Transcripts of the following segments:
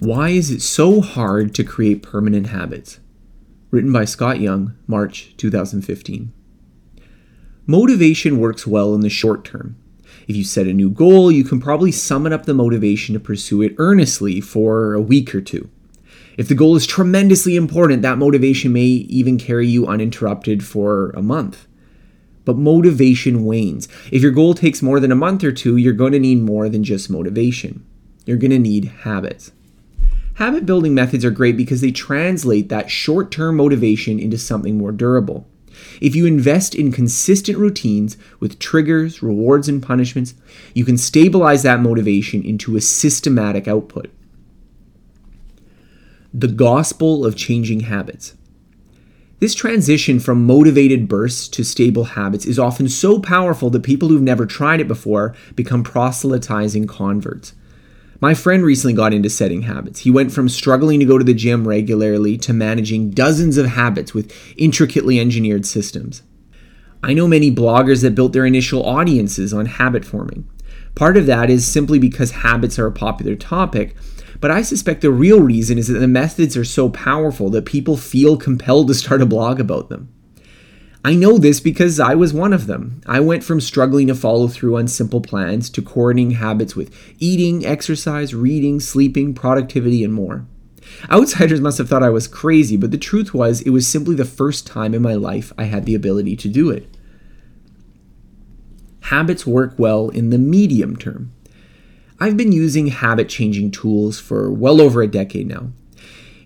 Why is it so hard to create permanent habits? Written by Scott Young, March 2015. Motivation works well in the short term. If you set a new goal, you can probably summon up the motivation to pursue it earnestly for a week or two. If the goal is tremendously important, that motivation may even carry you uninterrupted for a month. But motivation wanes. If your goal takes more than a month or two, you're going to need more than just motivation. You're going to need habits. Habit building methods are great because they translate that short term motivation into something more durable. If you invest in consistent routines with triggers, rewards, and punishments, you can stabilize that motivation into a systematic output. The gospel of changing habits. This transition from motivated bursts to stable habits is often so powerful that people who've never tried it before become proselytizing converts. My friend recently got into setting habits. He went from struggling to go to the gym regularly to managing dozens of habits with intricately engineered systems. I know many bloggers that built their initial audiences on habit forming. Part of that is simply because habits are a popular topic, but I suspect the real reason is that the methods are so powerful that people feel compelled to start a blog about them. I know this because I was one of them. I went from struggling to follow through on simple plans to coordinating habits with eating, exercise, reading, sleeping, productivity, and more. Outsiders must have thought I was crazy, but the truth was, it was simply the first time in my life I had the ability to do it. Habits work well in the medium term. I've been using habit changing tools for well over a decade now.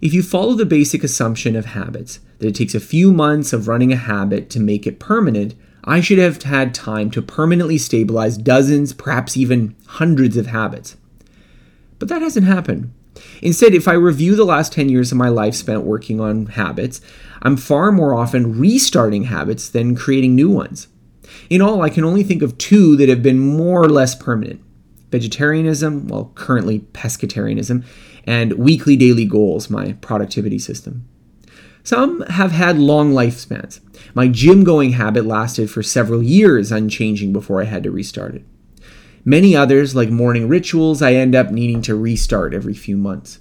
If you follow the basic assumption of habits, that it takes a few months of running a habit to make it permanent, I should have had time to permanently stabilize dozens, perhaps even hundreds of habits. But that hasn't happened. Instead, if I review the last 10 years of my life spent working on habits, I'm far more often restarting habits than creating new ones. In all, I can only think of two that have been more or less permanent vegetarianism, well, currently pescatarianism, and weekly daily goals, my productivity system. Some have had long lifespans. My gym going habit lasted for several years unchanging before I had to restart it. Many others, like morning rituals, I end up needing to restart every few months.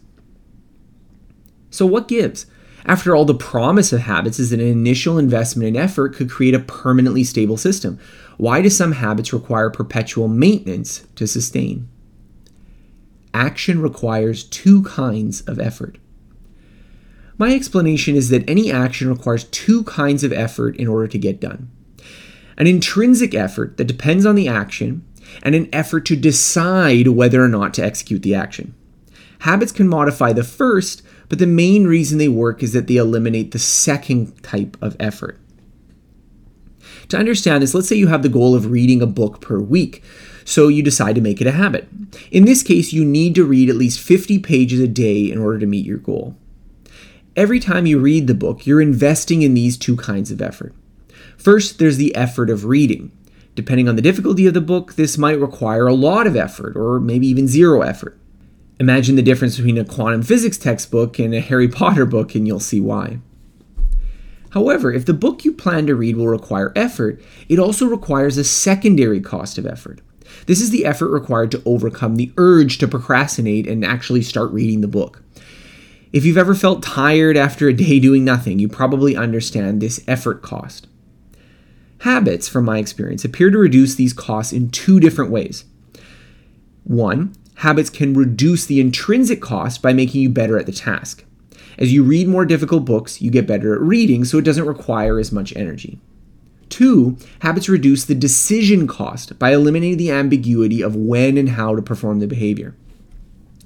So, what gives? After all, the promise of habits is that an initial investment in effort could create a permanently stable system. Why do some habits require perpetual maintenance to sustain? Action requires two kinds of effort. My explanation is that any action requires two kinds of effort in order to get done an intrinsic effort that depends on the action, and an effort to decide whether or not to execute the action. Habits can modify the first, but the main reason they work is that they eliminate the second type of effort. To understand this, let's say you have the goal of reading a book per week, so you decide to make it a habit. In this case, you need to read at least 50 pages a day in order to meet your goal. Every time you read the book, you're investing in these two kinds of effort. First, there's the effort of reading. Depending on the difficulty of the book, this might require a lot of effort, or maybe even zero effort. Imagine the difference between a quantum physics textbook and a Harry Potter book, and you'll see why. However, if the book you plan to read will require effort, it also requires a secondary cost of effort. This is the effort required to overcome the urge to procrastinate and actually start reading the book. If you've ever felt tired after a day doing nothing, you probably understand this effort cost. Habits, from my experience, appear to reduce these costs in two different ways. One, habits can reduce the intrinsic cost by making you better at the task. As you read more difficult books, you get better at reading, so it doesn't require as much energy. Two, habits reduce the decision cost by eliminating the ambiguity of when and how to perform the behavior.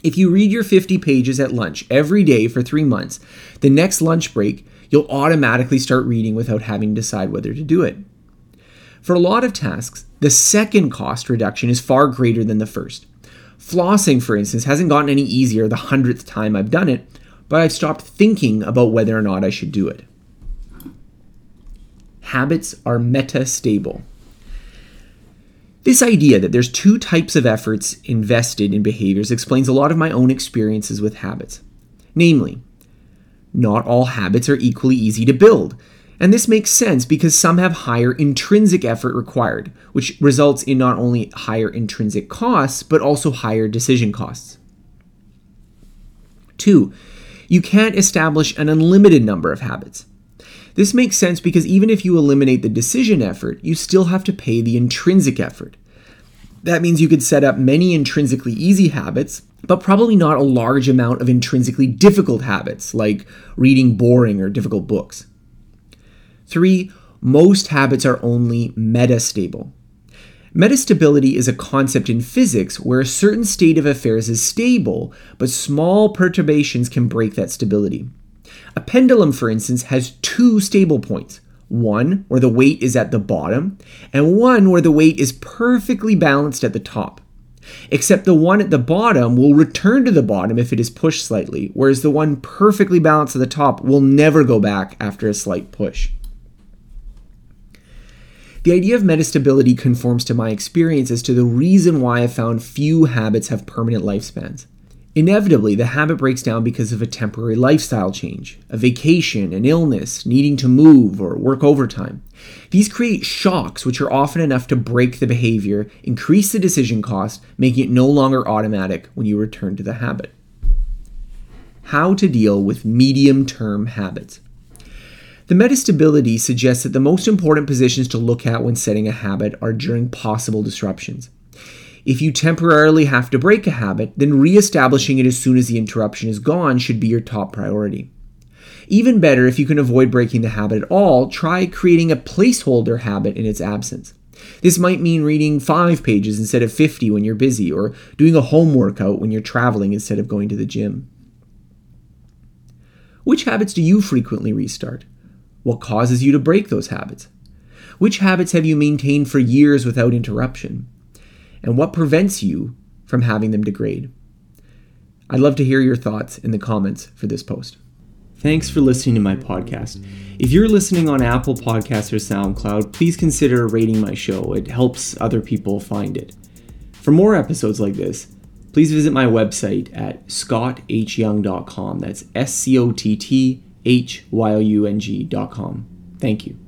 If you read your 50 pages at lunch every day for three months, the next lunch break, you'll automatically start reading without having to decide whether to do it. For a lot of tasks, the second cost reduction is far greater than the first. Flossing, for instance, hasn't gotten any easier the hundredth time I've done it, but I've stopped thinking about whether or not I should do it. Habits are metastable. This idea that there's two types of efforts invested in behaviors explains a lot of my own experiences with habits. Namely, not all habits are equally easy to build, And this makes sense because some have higher intrinsic effort required, which results in not only higher intrinsic costs, but also higher decision costs. Two, you can't establish an unlimited number of habits. This makes sense because even if you eliminate the decision effort, you still have to pay the intrinsic effort. That means you could set up many intrinsically easy habits, but probably not a large amount of intrinsically difficult habits, like reading boring or difficult books. Three, most habits are only metastable. Metastability is a concept in physics where a certain state of affairs is stable, but small perturbations can break that stability. A pendulum, for instance, has two stable points one where the weight is at the bottom, and one where the weight is perfectly balanced at the top. Except the one at the bottom will return to the bottom if it is pushed slightly, whereas the one perfectly balanced at the top will never go back after a slight push. The idea of metastability conforms to my experience as to the reason why I found few habits have permanent lifespans. Inevitably, the habit breaks down because of a temporary lifestyle change, a vacation, an illness, needing to move, or work overtime. These create shocks, which are often enough to break the behavior, increase the decision cost, making it no longer automatic when you return to the habit. How to deal with medium term habits. The metastability suggests that the most important positions to look at when setting a habit are during possible disruptions. If you temporarily have to break a habit, then re-establishing it as soon as the interruption is gone should be your top priority. Even better, if you can avoid breaking the habit at all, try creating a placeholder habit in its absence. This might mean reading 5 pages instead of 50 when you're busy, or doing a home workout when you're traveling instead of going to the gym. Which habits do you frequently restart? What causes you to break those habits? Which habits have you maintained for years without interruption? and what prevents you from having them degrade? I'd love to hear your thoughts in the comments for this post. Thanks for listening to my podcast. If you're listening on Apple Podcasts or SoundCloud, please consider rating my show. It helps other people find it. For more episodes like this, please visit my website at scotthyoung.com. That's S C O T T H Y O U N G.com. Thank you.